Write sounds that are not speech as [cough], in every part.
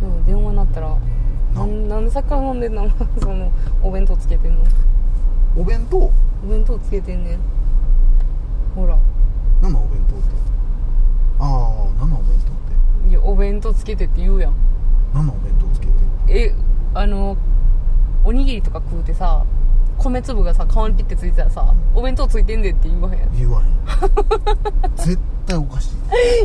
そう電話なったらな。んなんでサッカー飲んでんの？[laughs] そのお弁当つけてんの？お弁当？お弁当つけてんねん。ほら。何のお弁当って。ああ何のお弁当って。いやお弁当つけてって言うやん。何のお弁当つけて。えあのおにぎりとか食うてさ米粒がさ顔にピッてついてたらさお弁当ついてんでって言わへん？言わへん。絶対おかし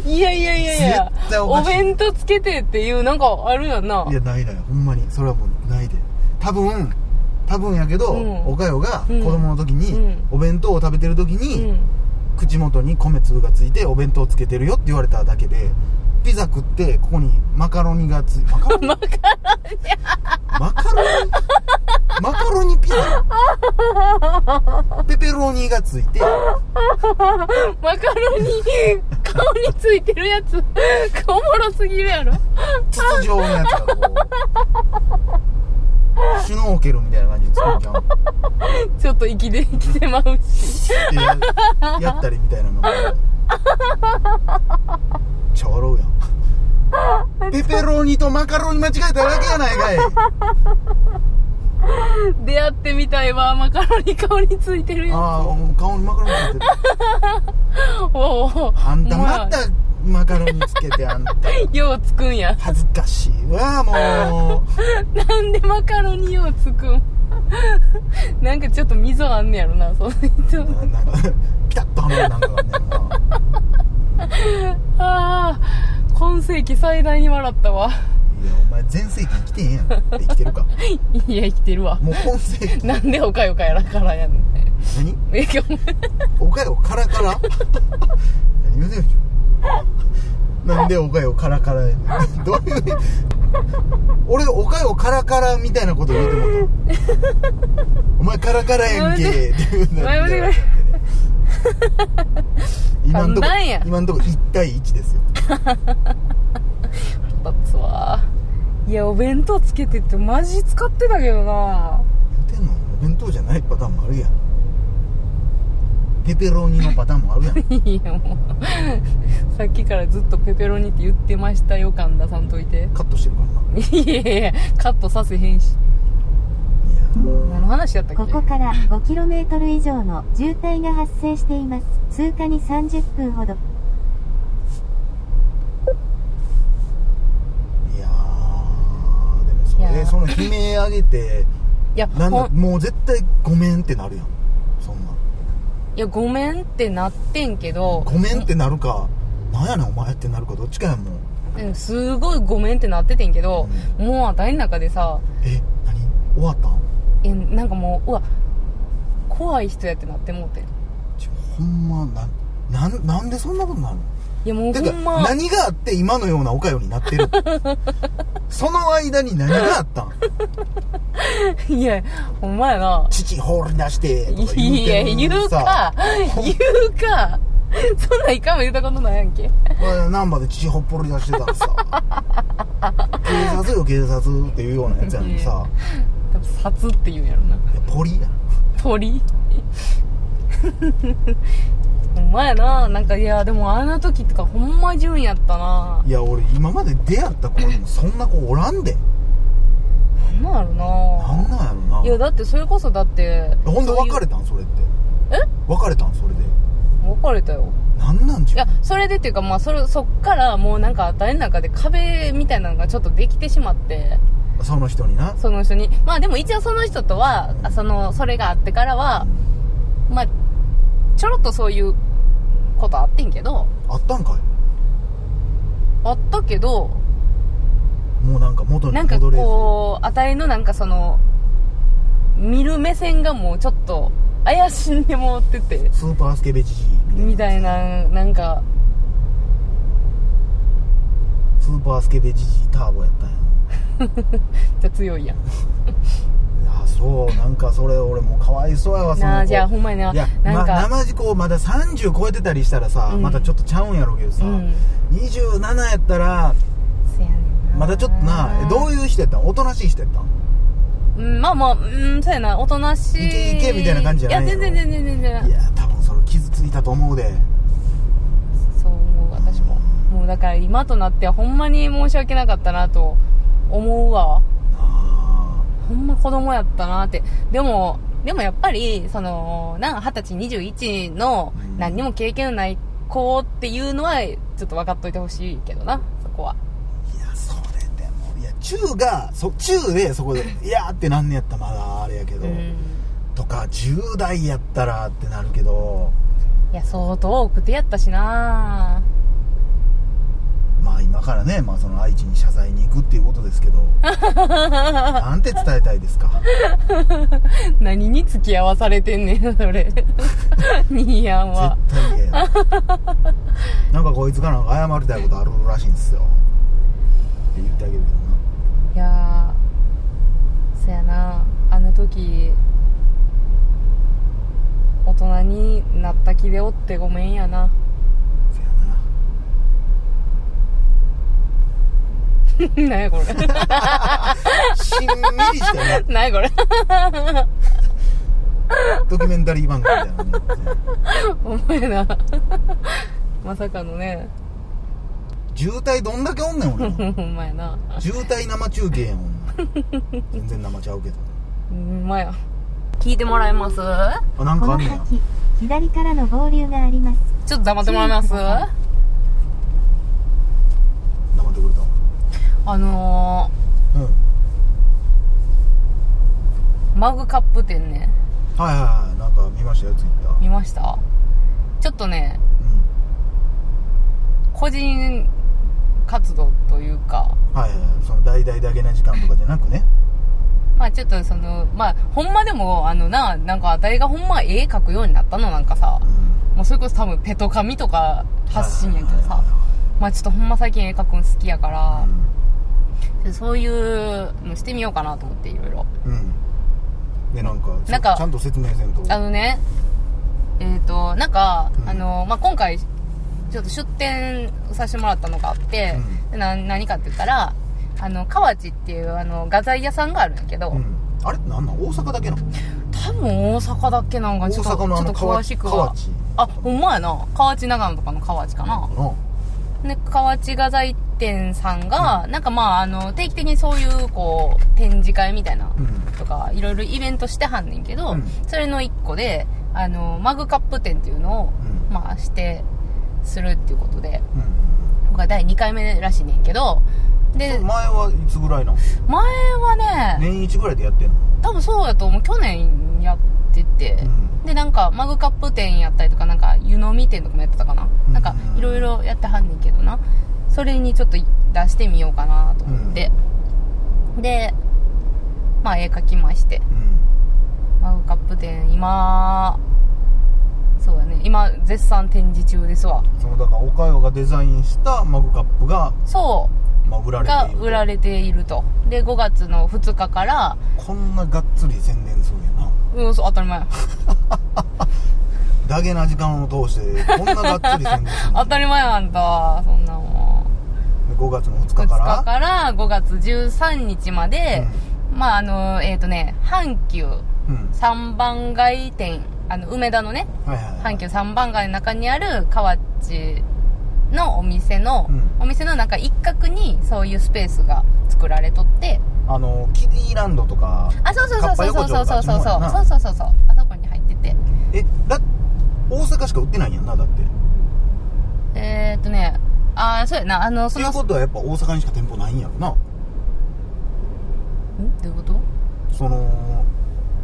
い。[laughs] いやいやいやいや絶対おかしい。お弁当つけてっていうなんかあるやんな。いやないない。ほんまに。それはもうないで。多分多分やけど、うん。おかよがうん。子供の時に、うん。お弁当を食べてる時に、うん。口元に米粒がついてお弁当つけてるよって言われただけでピザ食ってここにマカロニがつい [laughs] マカロニ。マカロニマカロニマカロニピザペペロニがついて。[laughs] マカロニ顔についてるやつ。おもろすぎるやろ。筒状のやつがこう。シュノーケルみたいな感じで作るじゃん [laughs] ちょっと息で生きてまうし。でややったりみたいなのがちゃ笑うやん。[laughs] ペペロニとマカロニ間違えただけやないかい出会ってみたいわ。マカロニ顔についてるやああもう顔にマカロニついてる。[laughs] つお。うおうあんたまたマカロニつけてあんた。[laughs] ようつくんや。恥ずかしいわもう。[laughs] なんでマカロニようつくん？[laughs] なんかちょっと溝あんねやろなその人。ななんかピタッとはめるなんかがあんねんなああ今世紀最大に笑ったわ。いやお前全盛期生きてへんやん。生きてるか。[laughs] いや生きてるわ。もう今世紀。なんでおかよかやらからやねん。何？えおかよカラカラ何言うてんの？[laughs] なんでおかよカラカラやねん。どういう [laughs] 俺おかよカラカラみたいなこと言うても [laughs] お前カラカラやんけ。って。言 [laughs] うやめてくれ。今んとこ今んとこ1対1ですよ。だつわ。いやお弁当つけてってマジ使ってたけどな。言うてんの？お弁当じゃないパターンもあるやん。ペペロニのパターンもあるやん。いやもうさっきからずっとペペロニって言ってましたよ感出さんといて。カットしてるからな。[laughs] いやいやいやカットさせへんし。や何の話やったっけ？ここから 5km 以上の渋滞が発生しています。通過に30分ほど。いやーでもそいやその悲鳴上げていやなんだほん。もう絶対ごめんってなるやん。そんなん。いやごめんってなってんけど。ごめんってなるかなんやねんお前ってなるかどっちかやんもううんすごいごめんってなっててんけど、もう頭の中でさえ何？終わったん？えなんかもううわ怖い人やってなってもうてん。ちょほんまななんなんでそんなことなるの？いやもうてかほんま。何があって今のようなおかよになってる？[laughs] その間に何があったん？[laughs] いやほんまやな。父放り出してとか言ういやてる言うさか言うか [laughs] そんなん一回も言ったことないやんけ。俺難波で父ほっぽり出してたらさ [laughs] 警察よ警察っていうようなやつやのにさ多分札って言うんやろな。いやポリ？や鳥 [laughs] ほんまやな。なんかいやでもあの時とかほんま純やったな。いや俺今まで出会った子にもそんな子おらんで。なんなんやろな。んななんやろな。いやだってそれこそだってほんで別れたたん？それって。え？別れたん？それで別れたよ。なんなんちゅういやそれでっていうかまあそれそっからもうなんか誰の中で壁みたいなのがちょっとできてしまって。その人にな？その人に。まあでも一応その人とはあそのそれがあってからはまあちょろっとそういうことあってんけど。あったんかい？あったけどもうなんか元になんか戻れずこうあたりのなんかその見る目線がもうちょっと怪しんでもってて。スーパースケベジジイみたいな。なんか。スーパースケベジジイターボやったんや。[laughs] じゃ強いやん。[laughs] いやそうなんかそれ俺もうかわいそうやわそのあじゃあほんまにな。いや、ま、なんか、生地こまだ30超えてたりしたらさ、うん。またちょっとちゃうんやろうけどさ、うん。27やったらまだちょっとなえどういう人やったん？おとなしい人やったん？うんまあまあうんそうやなおとなしい。イケイケみたいな感じじゃないいや全然全然全然。いや多分それ傷ついたと思うで。そう思う私も。もうだから今となってはほんまに申し訳なかったなと思うわ。あほんま子供やったなって。でもでもやっぱりそのなんか二十歳21のうん。何にも経験のない子っていうのはちょっと分かっといてほしいけどなそこはーいやそれでもいや中がそ中でそこでいやーってなんねやったらまだあれやけど、うん。とか10代やったらってなるけどいや相当奥手やったしな。まあ今からね、まあ、その愛知に謝罪に行くっていうことですけど [laughs] なんて伝えたいですか？[laughs] 何に付き合わされてんねんそれ。ニーヤンは絶対嫌や。なんかこいつからなんか謝りたいことあるらしいんですよ。って言ってあげるけどないやーそやな。あの時大人になった気でおってごめんやな。そやな。[laughs] 何やこれ。しんみりしたね何やこれ。ドキュメンタリー番組みたいな [laughs] お前な。まさかのね渋滞どんだけおんねん俺。[laughs] ほんまやな。渋滞生中継やん [laughs] 全然生ちゃうけど。ほんまや。聞いてもらえます？あなんこのかあんねや。先、左からの合流があります。ちょっと黙ってもらえます？黙ってくれたあのうん。ー、マグカップ店ね。はいはいはい。なんか見ましたよツイッター。見ました？ちょっとね個人活動というか。うんはいはいはい。その大々だけな時間とかじゃなくね。まあちょっとそのまあほんまでもあのななんかあたりがほんま絵描くようになったの？なんかさうん。もうそれこそ多分ペト紙とか発信やけどさ。まあちょっとほんま最近絵描くの好きやから。う、ん。そういうのしてみようかなと思っていろいろ。うん。でなんかなんかちゃんと説明せんと。あのねえっ、となんか、うん。あのまあ今回ちょっと出店させてもらったのがあって、うん。でな何かって言ったらあの河内っていうあの画材屋さんがあるんやけど、うん。あれ？なんなん？大阪だけなの？多分大阪だっけなんか大ちょっとょっと詳しくは河内あほんまやな。河内長野とかの河内かな。で河内画材店さんが、なんかまああの定期的にそういうこう展示会みたいなうん。とかいろいろイベントしてはんねんけど、うん。それの一個であのマグカップ展っていうのを、うん。まあしてするっていうことで。うん。今回第2回目らしいねんけど。で前はいつぐらいなの？前はね年一ぐらいでやってんの？多分そうやと思う。去年やってて、うん。でなんかマグカップ店やったりとかなんか湯飲み店とかもやってたかな、うん。なんかいろいろやってはんねんけどな。それにちょっと出してみようかなと思って、でまあ絵描きまして。うん。マグカップ店今そうやね。今絶賛展示中ですわ。そのだから岡代がデザインしたマグカップが、そまあ、売らうがれている売られていると。で5月の2日からこんながっつり宣伝するんやな。うんそう当たり前。[laughs] ダゲな時間を通してこんながっつり宣伝するの。[laughs] 当たり前やんたそんなもん。で5月の2 2日から日から5月13日まで、まああのえっ、とね阪急うん、うん。三番街店あの梅田のねはいはいはい。阪急三番街の中にある河内のお店の、うん。お店の中一角にそういうスペースが作られとって。あのキディランドとかあそうそうそうそうそうそう。そうそうそうそうそうそうそう。あそこに入ってて。えだ大阪しか売ってないんやんなだって。えー、っとねああそうやな。あのそのんことはやっぱ大阪にしか店舗ないんやろな。どういうこと？その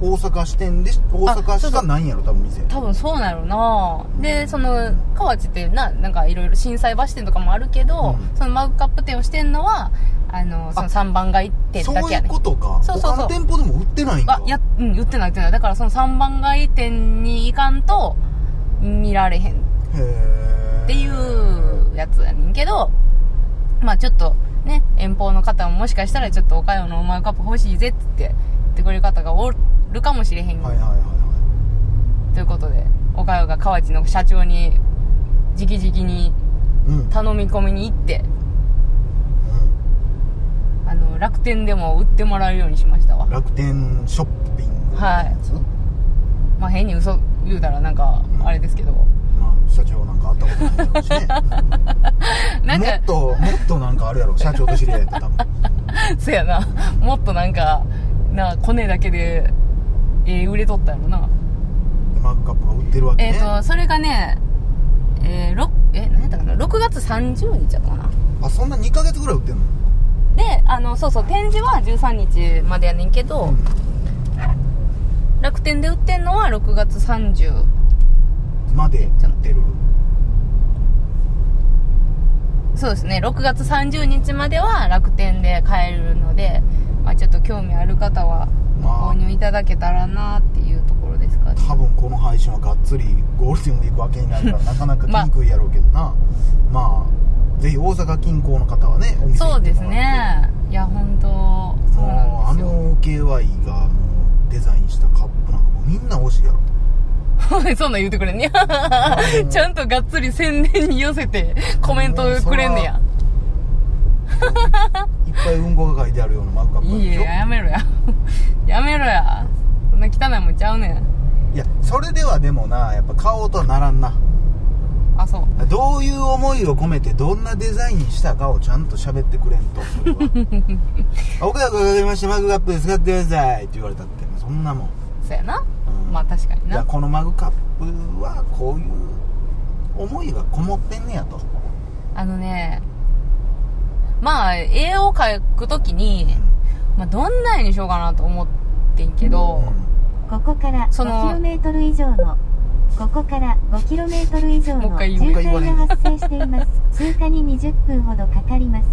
大阪支店で大阪しかないんやろ多分店。多分そうなんやろな。でその河内ってななんかいろいろ心斎橋店とかもあるけど、うん。そのマグカップ店をしてんのはあのその三番街店そういうだけやねことか。そうそうそう。店舗でも売ってないんか。あやうん売ってない売ってない。だからその三番街店に行かんと見られへん。へえっていうやつやねんけどまあちょっとね遠方の方ももしかしたらちょっとおかよのマグカップ欲しいぜって言って言ってくれる方がおるかもしれへん、はいはいはいはということでおかよが河内の社長に直々にいうん。頼み込みに行ってうあの楽天でも売ってもらえるようにしましたわ。ん楽天ショッピングはい。まあ変に嘘言うたらなんかあれですけど、まあ社長なんか会ったことないだろうしね。[laughs] なんかもっともっとなんかあるやろ。社長と知り合いやったら多分。[laughs] そやな。もっとなんかなコネだけでええ売れとったやろな。マグカップが売ってるわけえっ、ね、とそれがねえー、ろえ何やったかな。6月30日やったかな。あそんな2ヶ月ぐらい売ってんの？であのそうそう展示は13日までやねんけど、うん。楽天で売ってんのは6月30まで売ってるそうですね。6月30日までは楽天で買えるので、まあ、ちょっと興味ある方はまあ購入いただけたらなっていうところですかね。多分この配信はがっつりゴールデンウィーク明けになるから [laughs] なかなか来にくいやろうけどな。まあぜひ大阪近郊の方はねお店行そうですね。いや本当そうなあんですよ。の KY がもうデザインしたカップなんかもうみんな欲しいやろ。[laughs] そんなん言うてくれんねや。ちゃんとがっつり宣伝に寄せてコメントくれんねやいっぱいうんこが書いてあるようなマグカップいややめろや。[laughs] やめろや。そんな汚いもんちゃうねん。いやそれではでもなやっぱ買おうとはならんな。あそう。どういう思いを込めてどんなデザインしたかをちゃんと喋ってくれんとそれはあ岡田君がかりました。マグカップで使ってくださいって言われたって。そんなもん、そうやな。うん。まあ確かにな。いやこのマグカップはこういう思いがこもってんねやと。あのねまあ絵を描くときに、まあ、どんな絵にしようかなと思ってんけど、ここからその 5km 以上のここから 5km 以上の渋もう一回言う滞が発生しています。通過に20分ほどかかります。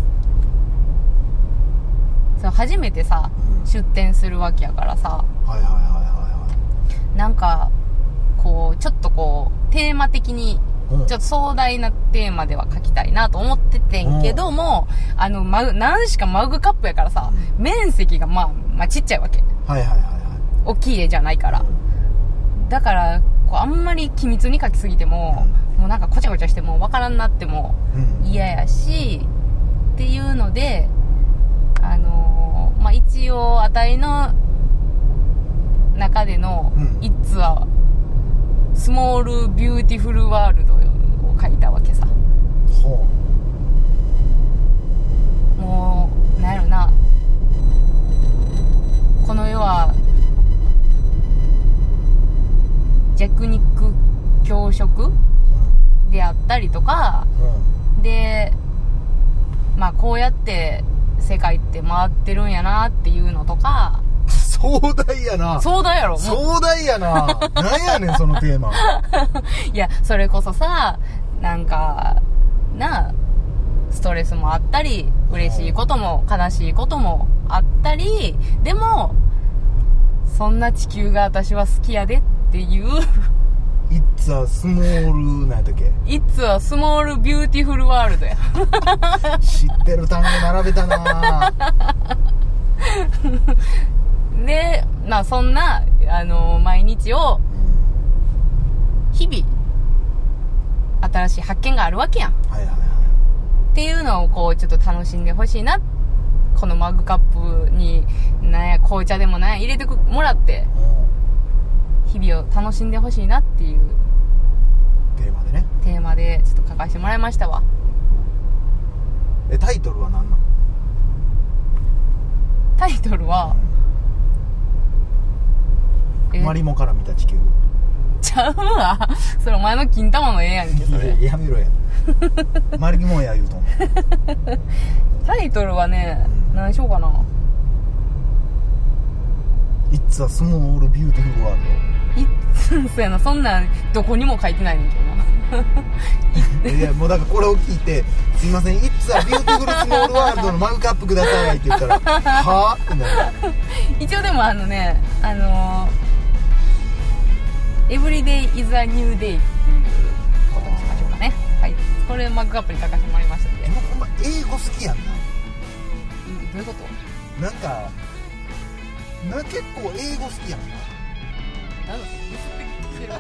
そう初めてさうん。出店するわけやからさはいはいはいはいはなんかこうちょっとこうテーマ的にいうん。ちょっと壮大なテーマでは書きたいなと思っててんけども、あの、マグ、何しかマグカップやからさ、面積がまあ、まあちっちゃいわけ。はいはいはいはい。大きい絵じゃないから。だから、こうあんまり機密に書きすぎても、もうなんかごちゃごちゃしてもわからんなってもうん。嫌やし、っていうので、あのーまあ一応、あたいの中でのうん、It's a Small Beautiful World を書いたわけさ。ほもう、なんやろな。この世は、弱肉強食うであったりとか、うんうんで、まあこうやって世界って回ってるんやなっていうのとか、壮大やな。壮大やろ壮大やな。[laughs] なんやねんそのテーマ。[laughs] いや、それこそさ、なんか、なあ、ストレスもあったり、嬉しいことも悲しいこともあったり、でも、そんな地球が私は好きやでっていう、It's a small なんやったっけ？It's a small beautiful world や。[laughs] 知ってる単語並べたなで、まあそんな、あの毎日を、日々、新しい発見があるわけやん。はいはいはい。っていうのをこうちょっと楽しんでほしいな。このマグカップになんや紅茶でもなんや入れてもらって。日々を楽しんでほしいなっていう。テーマでね。テーマでちょっと書かせてもらいましたわ。えタイトルは何なのタイトルはえ。マリモから見た地球。ちゃうわ。それお前の金玉の絵やんけそれ。いややめろや。[laughs] マリモや言うとタイトルはねうん。何しようかな。It's a small beautiful world そうやな。そんなんどこにも書いてないねんけどな。[laughs] いやもうだからこれを聞いて「すいません。It's a beautiful small world のマグカップください」って言ったら「はあ?」ってなる。[laughs] 一応でもあのねあのー、Everyday is a new day っていうことにしましょうかね。はい。これマグカップに書かせてもらいましたんで。でもほんま英語好きやんな。うんどういうこと？なんかな結構英語好きやんな。なんだそれディスってきてる